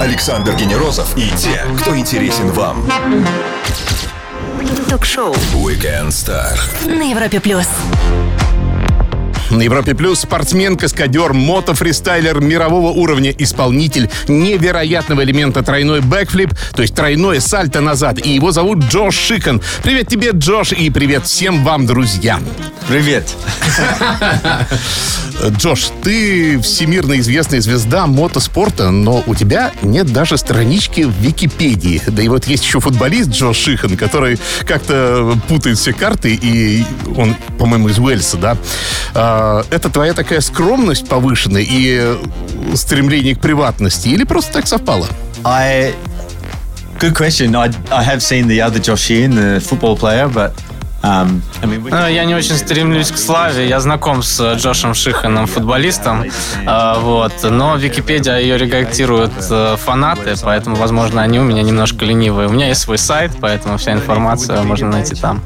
Александр Генерозов и те, кто интересен вам. Ток-шоу Weekend Star. на Европе плюс. На Европе Плюс спортсмен, каскадер, мотофристайлер мирового уровня, исполнитель невероятного элемента тройной бэкфлип, то есть тройное сальто назад. И его зовут Джош Шикан. Привет тебе, Джош, и привет всем вам, друзья. Привет. Джош, ты всемирно известная звезда мотоспорта, но у тебя нет даже странички в Википедии. Да и вот есть еще футболист Джош Шихан, который как-то путает все карты, и он, по-моему, из Уэльса, да? А, Это твоя такая скромность повышенная и стремление к приватности, или просто так совпало? I. Good question. I, I have seen the other Josh Sheehan, the football player, but we Ну, Я не очень стремлюсь к славе. Я знаком с э, Джошем Шиханом, футболистом. А, Вот. Но Википедия ее редактируют э, фанаты, поэтому, возможно, они у меня немножко ленивые. У меня есть свой сайт, поэтому вся информация можно найти там.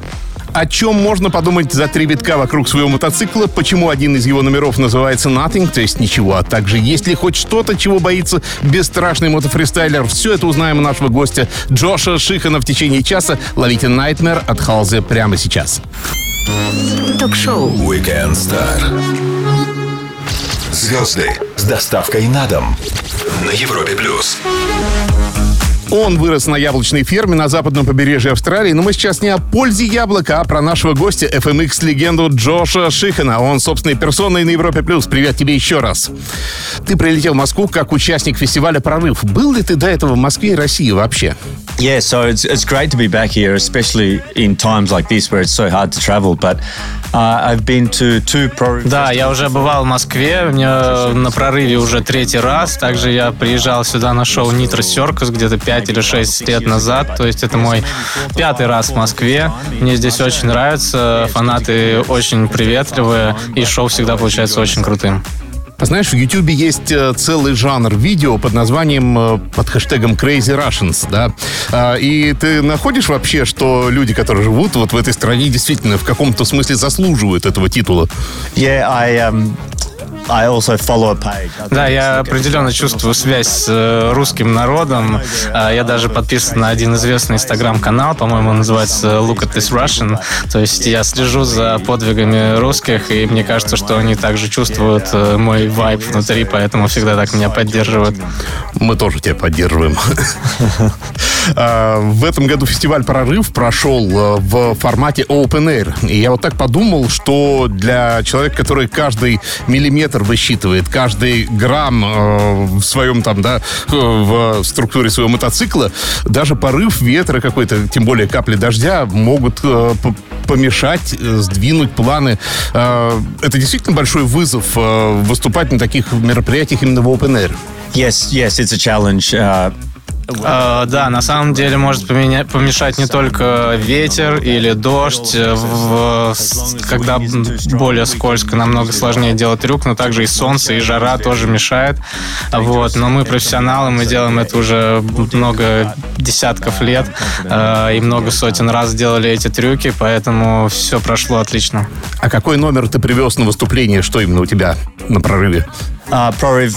О чем можно подумать за три витка вокруг своего мотоцикла? Почему один из его номеров называется Nothing, то есть ничего, а также есть ли хоть что-то, чего боится бесстрашный мотофристайлер? Все это узнаем у нашего гостя Джоша Шихана в течение часа. Ловите Nightmare от Халзе прямо сейчас. Ток-шоу Weekend Star. Звезды с доставкой на дом на Европе плюс. Он вырос на яблочной ферме на западном побережье Австралии, но мы сейчас не о пользе яблока, а про нашего гостя FMX-легенду Джоша Шихана. Он собственной персоной на Европе+. плюс. Привет тебе еще раз. Ты прилетел в Москву как участник фестиваля «Прорыв». Был ли ты до этого в Москве и России вообще? yeah, so it's, it's great to be back here, especially in times like this where it's so hard to travel. But uh, I've been to two. Да, я уже бывал в Москве, у меня на прорыве уже третий раз. Также я приезжал сюда на шоу Nitro Circus где-то 5 или 6 лет назад. То есть это мой пятый раз в Москве. Мне здесь очень нравится, фанаты очень приветливые, и шоу всегда получается очень крутым. А Знаешь, в Ютубе есть э, целый жанр видео под названием, э, под хэштегом Crazy Russians, да? А, И ты находишь вообще, что люди, которые живут вот в этой стране, действительно в каком-то смысле заслуживают этого титула? Yeah, I um, Да, я определенно чувствую связь с э, русским народом. А, Я даже подписан на один известный инстаграм-канал, по-моему, он называется Look at this Russian. То есть я слежу за подвигами русских, и мне кажется, что они также чувствуют э, мой вайб внутри, поэтому всегда так меня поддерживают. Мы тоже тебя поддерживаем. А, В этом году фестиваль «Прорыв» прошел э, в формате Open Air. И я вот так подумал, что для человека, который каждый миллиметр высчитывает, каждый грамм э, в своем там, да, э, в структуре своего мотоцикла, даже порыв ветра какой-то, тем более капли дождя, могут э, помешать, э, сдвинуть планы. Э, Это действительно большой вызов э, выступать на таких мероприятиях именно в Open Air. Yes, yes, it's a challenge. Uh, Э, Да, на самом деле может поменя- помешать не только ветер или дождь, э, в- когда более скользко, намного сложнее делать трюк, но также и солнце, и жара тоже мешает. Вот. Но мы профессионалы, мы делаем это уже много десятков лет, э, и много сотен раз делали эти трюки, поэтому все прошло отлично. А какой номер ты привез на выступление? Что именно у тебя на прорыве? uh, Proriv,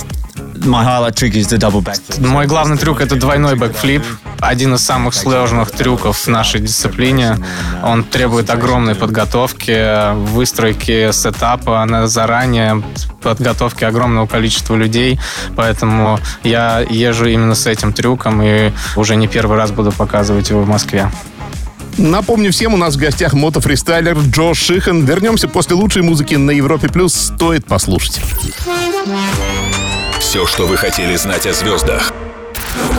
my highlight trick is the double back. Мой главный трюк это двойной бэкфлип. Один из самых сложных трюков в нашей дисциплине. Он требует огромной подготовки, выстройки сетапа на заранее, подготовки огромного количества людей. Поэтому я езжу именно с этим трюком и уже не первый раз буду показывать его в Москве. Напомню всем, у нас в гостях мотофристайлер Джош Шихан. Вернемся после лучшей музыки на Европе+. плюс. Стоит послушать. Все, что вы хотели знать о звездах.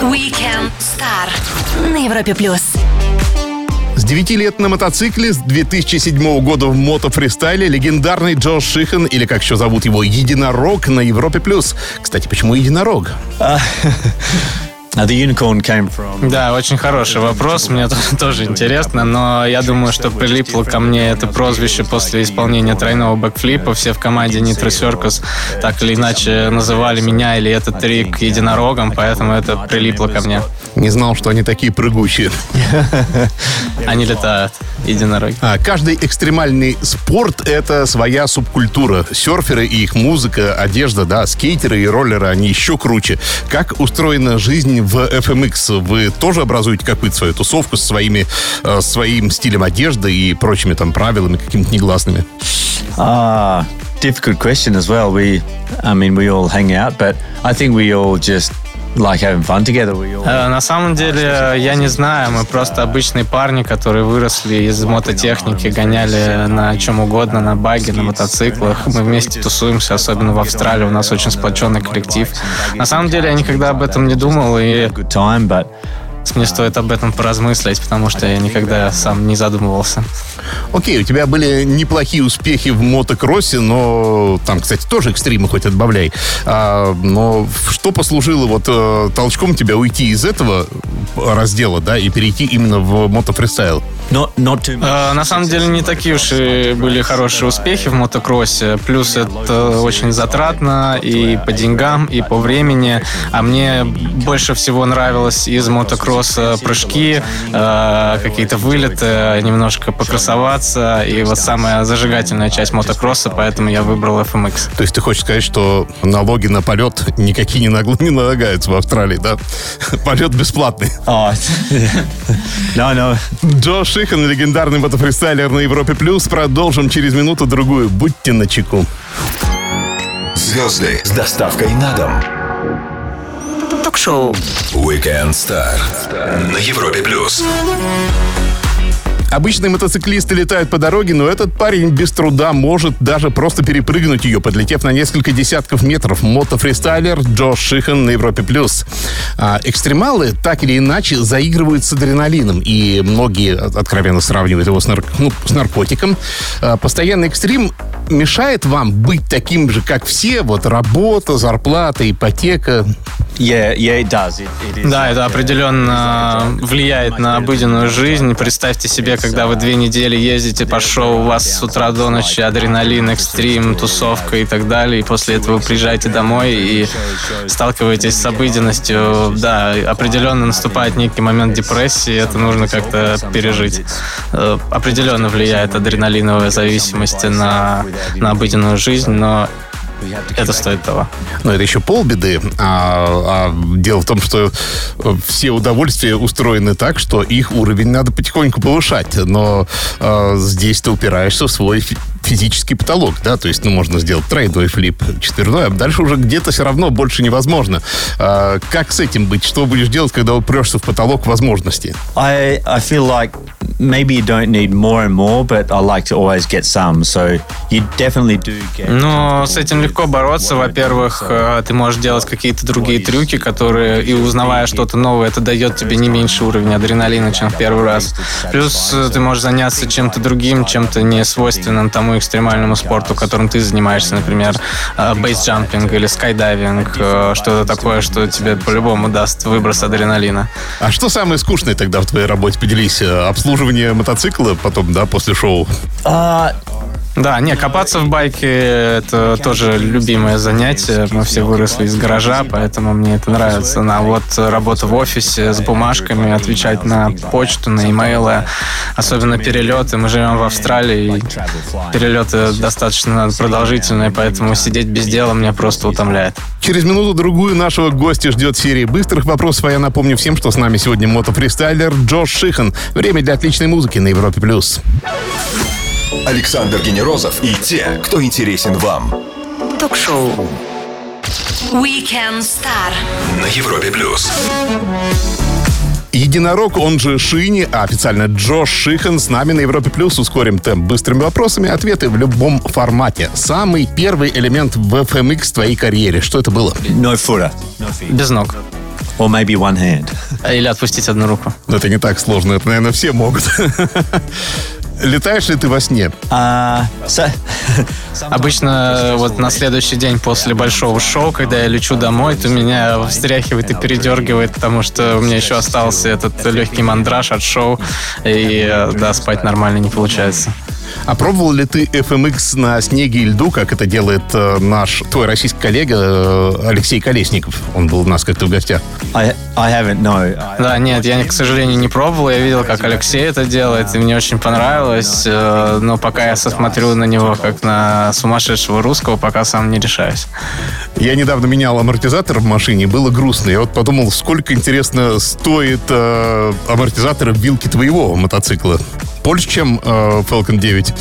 Weekend Star на Европе плюс. С 9 лет на мотоцикле, с 2007 года в мотофристайле легендарный Джош Шихан, или как еще зовут его, Единорог на Европе+. плюс. Кстати, почему Единорог? from. Да, очень хороший вопрос, мне то- тоже интересно, но я думаю, что прилипло ко мне это прозвище после исполнения тройного бэкфлипа. Все в команде Nitro Circus так или иначе называли меня или этот трик единорогом, поэтому это прилипло ко мне. Не знал, что они такие прыгучие. Они летают, единороги. А, каждый экстремальный спорт — это своя субкультура. Серферы и их музыка, одежда, да, скейтеры и роллеры, они еще круче. Как устроена жизнь в FMX? Вы тоже образуете какую-то свою тусовку со своими, э, своим стилем одежды и прочими там правилами какими-то негласными? Ah, difficult question as well. We, I mean, we all hang out, but I think we all just like having fun together. We all. Э, На самом деле, я не знаю, мы просто обычные парни, которые выросли из мототехники, гоняли на чем угодно, на баге, на мотоциклах. Мы вместе тусуемся, особенно в Австралии, у нас очень сплоченный коллектив. На самом деле, я никогда об этом не думал, и мне стоит об этом поразмыслить, потому что я никогда сам не задумывался. Окей, у тебя были неплохие успехи в мотокроссе, но там, кстати, тоже экстримы хоть отбавляй. А, но что послужило вот э, толчком тебя уйти из этого раздела, да, и перейти именно в мотофристайл? Э, На самом деле не такие уж и были хорошие успехи в мотокроссе. Плюс это очень затратно и по деньгам, и по времени. А мне больше всего нравилось из мотокросса прыжки, э, какие-то вылеты, немножко покрасоваться. И вот самая зажигательная часть мотокросса, поэтому я выбрал FMX. То есть ты хочешь сказать, что налоги на полет никакие не, нагл- не налагаются в Австралии, да? Полет бесплатный. Oh, no, no. Джо Шихан, легендарный мотофристайлер на Европе Плюс. Продолжим через минуту-другую. Будьте начеку. Звезды с доставкой на дом. Ток-шоу. Weekend Star на Европе плюс. Обычные мотоциклисты летают по дороге, но этот парень без труда может даже просто перепрыгнуть ее, подлетев на несколько десятков метров. Мотофристайлер Джош Шихан на Европе+. плюс. А, экстремалы так или иначе заигрывают с адреналином, и многие откровенно сравнивают его с, нар- ну, с наркотиком. А, постоянный экстрим мешает вам быть таким же, как все? Вот работа, зарплата, ипотека. Yeah, yeah, it does. It, it is. Да, это определенно влияет на обыденную жизнь. Представьте себе, когда вы две недели ездите по шоу, у вас с утра до ночи адреналин, экстрим, тусовка и так далее, и после этого вы приезжаете домой и сталкиваетесь с обыденностью. Да, определенно наступает некий момент депрессии, это нужно как-то пережить. Э, Определенно влияет адреналиновая зависимость на, на обыденную жизнь, но это стоит того. Но это еще полбеды. А, а дело в том, что э, все удовольствия устроены так, что их уровень надо потихоньку повышать. Но э, здесь ты упираешься в свой фи- физический потолок, да, то есть, ну, можно сделать тройной флип, четверной, а дальше уже где-то все равно больше невозможно. А, как с этим быть? Что будешь делать, когда упрешься в потолок возможностей? I I feel like maybe you don't need more and more, but I like to always get some. So you definitely do get. Но с этим легко бороться. Во-первых, э, ты можешь делать какие-то другие трюки, которые, и узнавая что-то новое, это дает тебе не меньше уровня адреналина, чем в первый раз. Плюс э, ты можешь заняться чем-то другим, чем-то не свойственным тому экстремальному спорту, которым ты занимаешься, например, э, бейсджампинг или скайдайвинг, что-то такое, что тебе по-любому даст выброс адреналина. А что самое скучное тогда в твоей работе? Поделись. Обслуживание мотоцикла потом, да, после шоу? Uh, Да, не, копаться в байке — это тоже любимое занятие. Мы все выросли из гаража, поэтому мне это нравится. А вот работа в офисе с бумажками, отвечать на почту, на имейлы, особенно перелеты. Мы живем в Австралии, перелеты достаточно продолжительные, поэтому сидеть без дела меня просто утомляет. Через минуту-другую нашего гостя ждет серия быстрых вопросов, а я напомню всем, что с нами сегодня мотофристайлер Джош Шихан. Время для отличной музыки на Европе+. плюс. Александр Генерозов и те, кто интересен вам Ток-шоу. Weekend Star. на Европе плюс. Единорог, он же Шини, а официально Джош Шихан с нами на Европе Плюс. Ускорим темп быстрыми вопросами, ответы в любом формате. Самый первый элемент в FMX в твоей карьере. Что это было? no footer, no feet, Без ног. or maybe one hand. Или отпустить одну руку. Ну, Это не так сложно, это, наверное, все могут. Летаешь ли ты во сне? Uh, so, Обычно вот на следующий день после большого шоу, когда я лечу домой, то меня встряхивает и передергивает, потому что у меня еще остался этот легкий мандраж от шоу, и э, да, спать нормально не получается. А пробовал ли ты FMX на снеге и льду, как это делает э, наш, твой российский коллега э, Алексей Колесников? Он был у нас как-то в гостях. I, I haven't, no. Да, нет, я, к сожалению, не пробовал. Я видел, как Алексей это делает, и мне очень понравилось. э, Но пока я смотрю на него как на сумасшедшего русского, пока сам не решаюсь. Я недавно менял амортизатор в машине, было грустно. Я вот подумал, сколько, интересно, стоит э, амортизатор в вилке твоего мотоцикла? Больше, чем э, Falcon 9?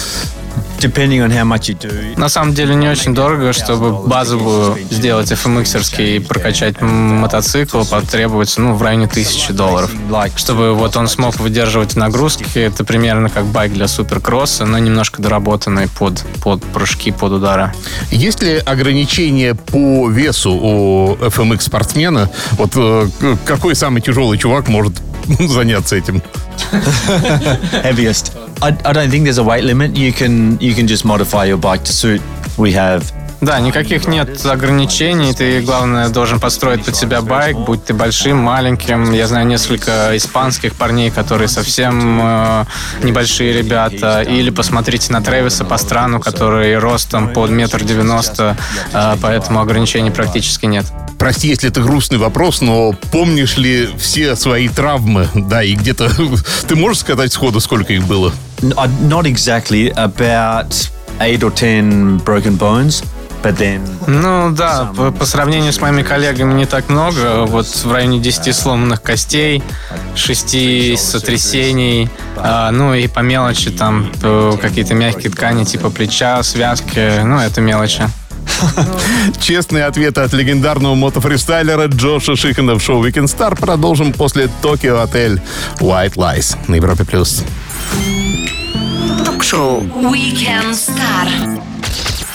Depending on how much you do. На самом деле не очень дорого, чтобы базовую сделать FMX-ерский и прокачать мотоцикл, потребуется ну, в районе тысячи долларов. Чтобы вот он смог выдерживать нагрузки, это примерно как байк для суперкросса, но немножко доработанный под, под прыжки, под удары. Есть ли ограничения по весу у FMX спортсмена? Вот э, какой самый тяжелый чувак может заняться этим? Heaviest. I, I don't think there's a weight limit. You can you can just modify your bike to suit. We have Да, никаких нет ограничений. Ты, главное, должен построить под себя байк, будь ты большим, маленьким. Я знаю несколько испанских парней, которые совсем э, небольшие ребята. Или посмотрите на Трэвиса по страну, который ростом под метр девяносто, э, поэтому ограничений практически нет. Прости, если это грустный вопрос, но помнишь ли все свои травмы? Да, и где-то... Ты можешь сказать сходу, сколько их было? uh, not exactly about eight or ten broken bones, Ну да, по, по сравнению с моими коллегами не так много. Вот в районе 10 сломанных костей, 6 сотрясений, а, ну и по мелочи там какие-то мягкие ткани типа плеча, связки, ну это мелочи. Честные ответы от легендарного мотофристайлера Джоша Шихана в шоу Weekend Star продолжим после Токио Отель White Lies на Европе+. плюс. Ток-шоу Weekend Star.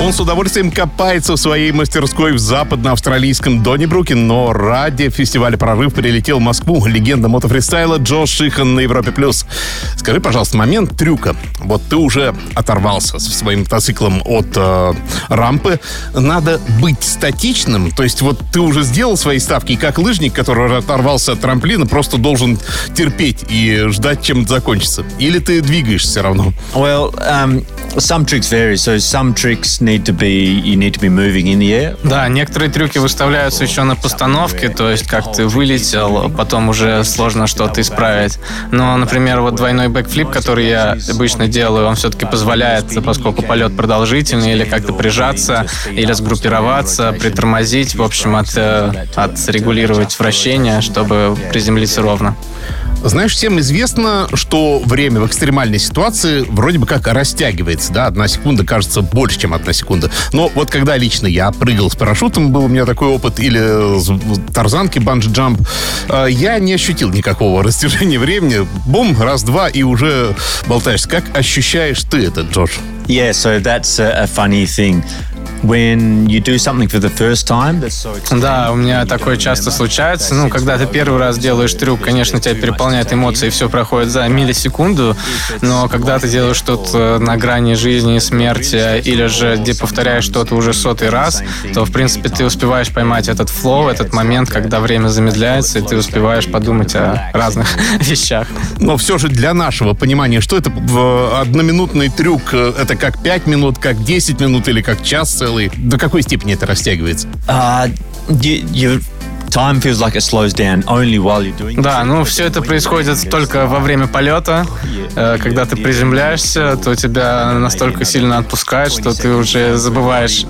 Он с удовольствием копается в своей мастерской в западноавстралийском Доннибруке, но ради фестиваля «Прорыв» прилетел в Москву легенда мотофристайла Джо Шихан на Европе+. плюс. Скажи, пожалуйста, момент трюка. Вот ты уже оторвался со своим мотоциклом от э, рампы. Надо быть статичным, то есть вот ты уже сделал свои ставки, и как лыжник, который оторвался от трамплина, просто должен терпеть и ждать, чем это закончится. Или ты двигаешься все равно? well, um, some tricks vary. So some tricks need to be you need to be moving in the air. Да, некоторые трюки выставляются еще на постановке, то есть как ты вылетел, потом уже сложно что-то исправить. Но, например, вот двойной бэкфлип, который я обычно делаю, он все-таки позволяет, поскольку полет продолжительный, или как-то прижаться, или сгруппироваться, притормозить, в общем, от, э, отрегулировать вращение, чтобы приземлиться ровно. Знаешь, всем известно, что время в экстремальной ситуации вроде бы как растягивается, да, одна секунда кажется больше, чем одна секунда. Но вот когда лично я прыгал с парашютом, был у меня такой опыт, или с тарзанки, банджи-джамп, э, я не ощутил никакого растяжения времени. Бум, раз-два, и уже болтаешься. Как ощущаешь ты это, Джош? Yeah, so that's a funny thing. When you do something for the first time, that's so extreme. Да, у меня такое часто случается. Ну, когда ты первый раз делаешь трюк, конечно, тебя переполняют эмоции, и все проходит за миллисекунду. Но когда ты делаешь что-то на грани жизни и смерти, или же где повторяешь что-то уже сотый раз, то, в принципе, ты успеваешь поймать этот флоу, этот момент, когда время замедляется, и ты успеваешь подумать о разных вещах. Но все же для нашего понимания, что это в одноминутный трюк, э, это как 5 минут, как 10 минут или как час целый? До какой степени это растягивается? Uh, you, you, time feels like it slows down only while you're doing. Да, ну все это происходит только во время полета. Э, Когда ты приземляешься, то тебя настолько сильно отпускает, что ты уже забываешь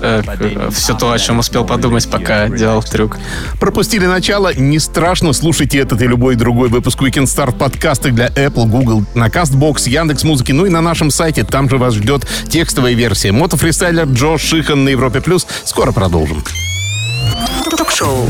все то, о чем успел подумать, пока делал трюк. Пропустили начало? Не страшно, слушайте этот и любой другой выпуск Weekend Star в подкастах для Apple, Google, на CastBox, Яндекс Музыки, ну и на нашем сайте. Там же вас ждет текстовая версия. Мотофристайлер Джо Шихан на Европе Плюс. Скоро продолжим. Ток-шоу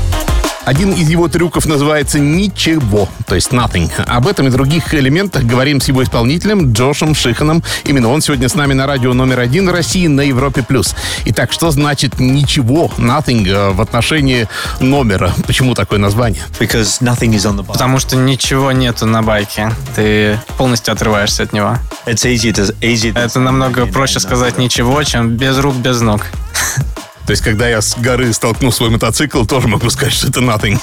Один из его трюков называется «Ничего», то есть «Nothing». Об этом и других элементах говорим с его исполнителем Джошем Шиханом. Именно он сегодня с нами на радио номер один России на Европе+. плюс. Итак, что значит «Ничего», «Nothing» э, в отношении номера? Почему такое название? Because nothing is on the bike. Потому что ничего нету на байке. Ты полностью отрываешься от него. It's easier to easier. Это намного проще сказать ничего, чем без рук, без ног. То есть, когда я с горы столкну свой мотоцикл, тоже могу сказать, что это nothing.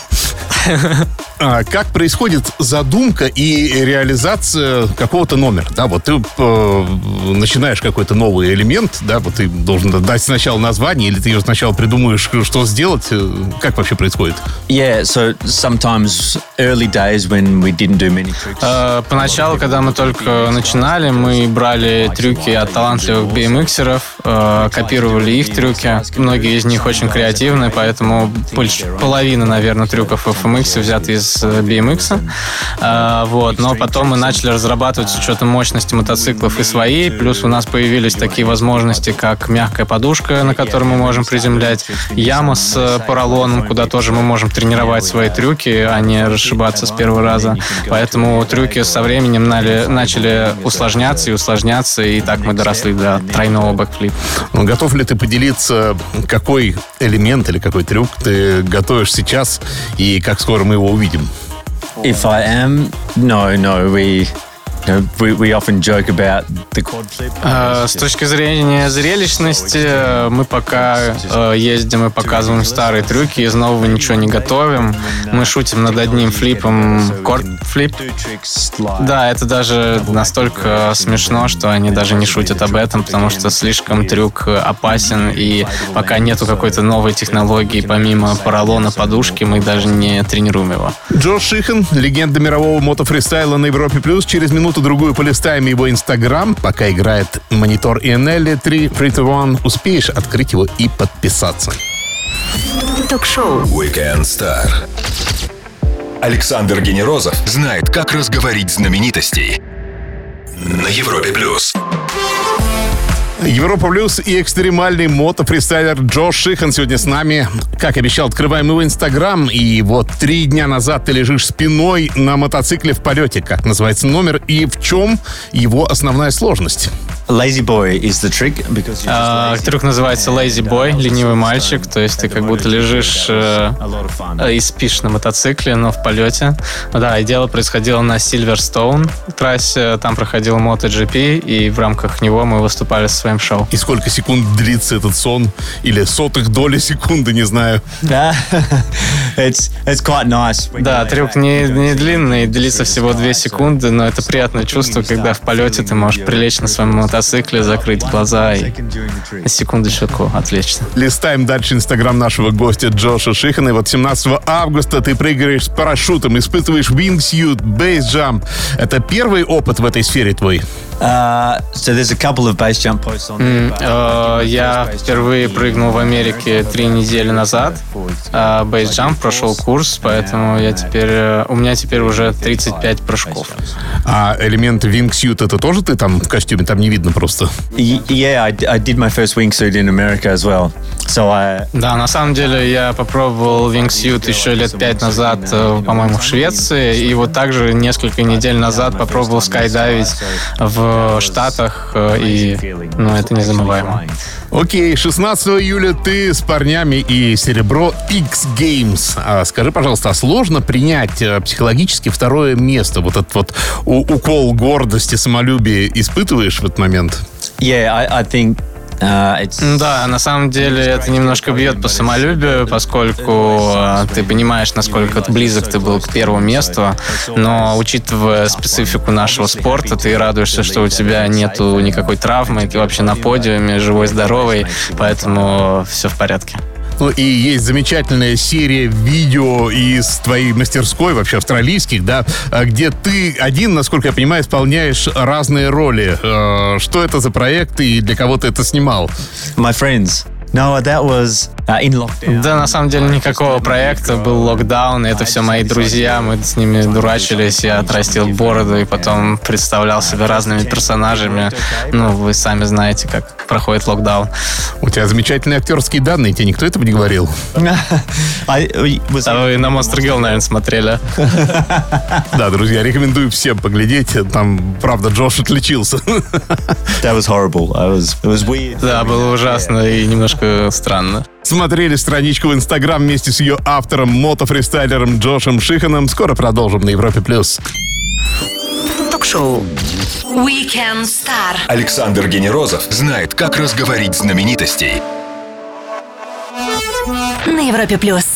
А как происходит задумка и реализация какого-то номера? Да, вот ты э, начинаешь какой-то новый элемент, да, вот ты должен дать сначала название, или ты ее сначала придумаешь, что сделать. Э, Как вообще происходит? Yeah, so sometimes early days when we didn't do many tricks. Э, Поначалу, когда мы только начинали, мы брали трюки от талантливых BMXеров, э, копировали их трюки. Многие из них очень креативные, поэтому больше половина, наверное, трюков FMX взяты из э, BMX. Э, Вот. Но потом мы начали разрабатывать с учетом мощности мотоциклов и свои. Плюс у нас появились такие возможности, как мягкая подушка, на которой мы можем приземлять, яма с поролоном, куда тоже мы можем тренировать свои трюки, а не расшибаться с первого раза. Поэтому трюки со временем нали- начали усложняться и усложняться, и так мы доросли до тройного бэкфлипа. Готов ли ты поделиться, какой элемент или какой трюк ты готовишь сейчас и как скоро мы его увидим? If I am, no, no, we. Flip. Э, С точки зрения зрелищности, э, мы пока э, ездим и показываем старые трюки, из нового ничего не готовим. Мы шутим над одним флипом, корт флип. Да, это даже настолько смешно, что они даже не шутят об этом, потому что слишком трюк э, опасен, и пока нету какой-то новой технологии, помимо поролона подушки, мы даже не тренируем его. Джош Шихан, легенда мирового мотофристайла на Европе+. плюс. Через минуту-другую полистаем его инстаграм. Пока играет монитор INL 3 3 to 1, успеешь открыть его и подписаться. Ток-шоу. Weekend Star. Александр Генерозов знает, как разговорить знаменитостей на Европе плюс. Европа Плюс и экстремальный мотофристайлер Джош Шихан сегодня с нами. Как обещал, открываем его инстаграм. И вот три дня назад ты лежишь спиной на мотоцикле в полете. Как называется номер и в чем его основная сложность? Lazy boy is the trick because you're just А, lazy. Трюк называется Lazy Boy, ленивый мальчик, то есть ты как будто лежишь э, э, и спишь на мотоцикле, но в полете. Да, и дело происходило на Silverstone трассе, там проходил MotoGP, и в рамках него мы выступали со своим шоу. И сколько секунд длится этот сон? Или сотых доли секунды, не знаю. Nah, it's it's quite nice. Да, трюк не, не длинный, длится всего 2 секунды, но это приятное чувство, когда в полете ты можешь прилечь на своем мотоцикле, закрыть глаза и на секундочку отвлечься. Листаем дальше инстаграм нашего гостя Джоша Шихана. И вот 17 августа ты прыгаешь с парашютом, испытываешь wingsuit, jump. Это первый опыт в этой сфере твой? Uh, so there's a couple of base jump posts on there. but- Я впервые прыгнул в Америке три недели назад. Бейсджамп прошел курс, поэтому я теперь, э, у меня теперь уже 35 прыжков. А элемент wingsuit это тоже ты там в костюме? Там не видно просто. Yeah, I, I did my first wingsuit in America as well. So I Да, на самом деле я попробовал вингсьют еще лет пять назад, э, по-моему, в Швеции, и вот также несколько недель назад попробовал скайдайвить в Штатах, э, и ну, это незабываемо. Окей, 16 июля ты с парнями и серебро X Games. А скажи, пожалуйста, а сложно принять э, психологически второе место? Вот этот вот укол гордости, самолюбия испытываешь в этот момент? yeah, I, I think Да, на самом деле это немножко бьет по самолюбию, поскольку э, ты понимаешь, насколько близок ты был к первому месту, но учитывая специфику нашего спорта, ты радуешься, что у тебя нету никакой травмы, ты вообще на подиуме, живой, здоровый, поэтому все в порядке. Ну и есть замечательная серия видео из твоей мастерской, вообще австралийских, да, а, где ты один, насколько я понимаю, исполняешь разные роли. Э, Что это за проект и для кого ты это снимал? my friends. No, that was uh, in lockdown. Да, на самом деле никакого проекта, был локдаун, и это все мои друзья, мы с ними дурачились, я отрастил бороду и потом представлял себя разными персонажами. Ну, вы сами знаете, как проходит локдаун. У тебя замечательные актерские данные, тебе никто этого не говорил? А вы на Monster Girl, наверное, смотрели. Да, друзья, рекомендую всем поглядеть. Там, правда, Джош отличился. that was horrible. I was it was weird. Да, было ужасно и немножко странно. Смотрели страничку в Инстаграм вместе с ее автором, мотофристайлером Джошем Шиханом. Скоро продолжим на Европе+. плюс. Ток-шоу. Weekend Star. Александр Генерозов знает, как разговорить знаменитостей. На Европе плюс.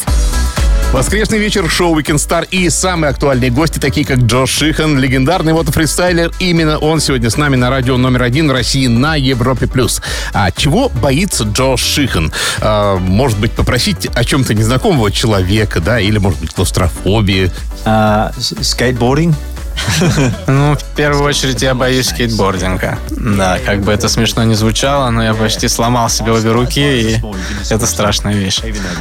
Воскресный вечер, шоу Weekend Star и самые актуальные гости, такие как Джош Шихан, легендарный мотофристайлер. Именно он сегодня с нами на радио номер один России на Европе+. плюс. А чего боится Джош Шихан? А, может быть, попросить о чем-то незнакомого человека, да, или, может быть, клаустрофобии. Uh, s- skateboarding. Ну, в первую очередь я боюсь скейтбординга. Да, как бы это смешно не звучало, но я почти сломал себе обе руки, и это страшная вещь.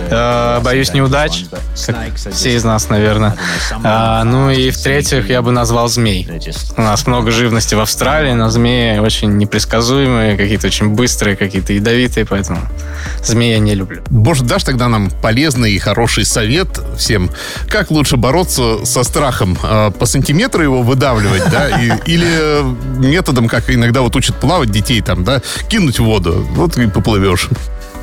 Э, Боюсь неудач, как все из нас, наверное. А, Ну и в-третьих, я бы назвал змей. У нас много живности в Австралии, но змеи очень непредсказуемые, какие-то очень быстрые, какие-то ядовитые, поэтому змеи я не люблю. Может, дашь тогда нам полезный и хороший совет всем, как лучше бороться со страхом? А, По сантиметру его выдавливать, да? И- или методом, как иногда вот учат плавать детей там, да? Кинуть в воду, вот и поплывешь.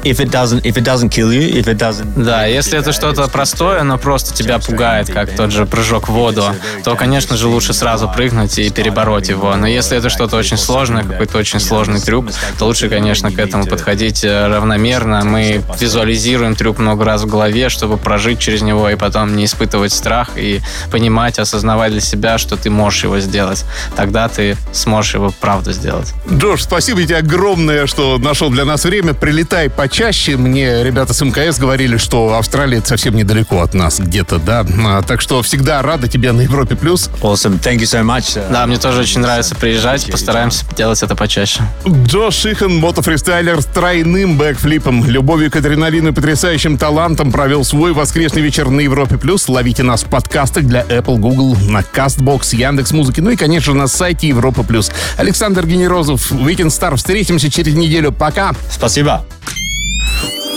If it doesn't, if it doesn't kill you, if it doesn't. Да, если это что-то простое, но просто тебя пугает, как тот же прыжок в воду, то, конечно же, лучше сразу прыгнуть и перебороть его. Но если это что-то очень сложное, какой-то очень сложный трюк, то лучше, конечно, к этому подходить э, равномерно. Мы визуализируем трюк много раз в голове, чтобы прожить через него и потом не испытывать страх и понимать, осознавать для себя, что ты можешь его сделать. Тогда ты сможешь его правда сделать. Джош, спасибо тебе огромное, что нашел для нас время. Прилетай почаще. Мне ребята с МКС говорили, что Австралия это совсем недалеко от нас где-то, да. А, Так что всегда рада тебе на Европе+. плюс. Awesome. Thank you so much. Да, мне тоже очень нравится приезжать, постараемся делать это почаще. Джош Шихан, мотофристайлер с тройным бэкфлипом, любовью к адреналину и потрясающим талантом провел свой воскресный вечер на Европе+. плюс. Ловите нас в подкастах для Apple, Google, на Castbox, Яндекс Музыки, ну и, конечно, на сайте Европа+. плюс. Александр Генерозов, Weekend Star. Встретимся через неделю. Пока! Спасибо.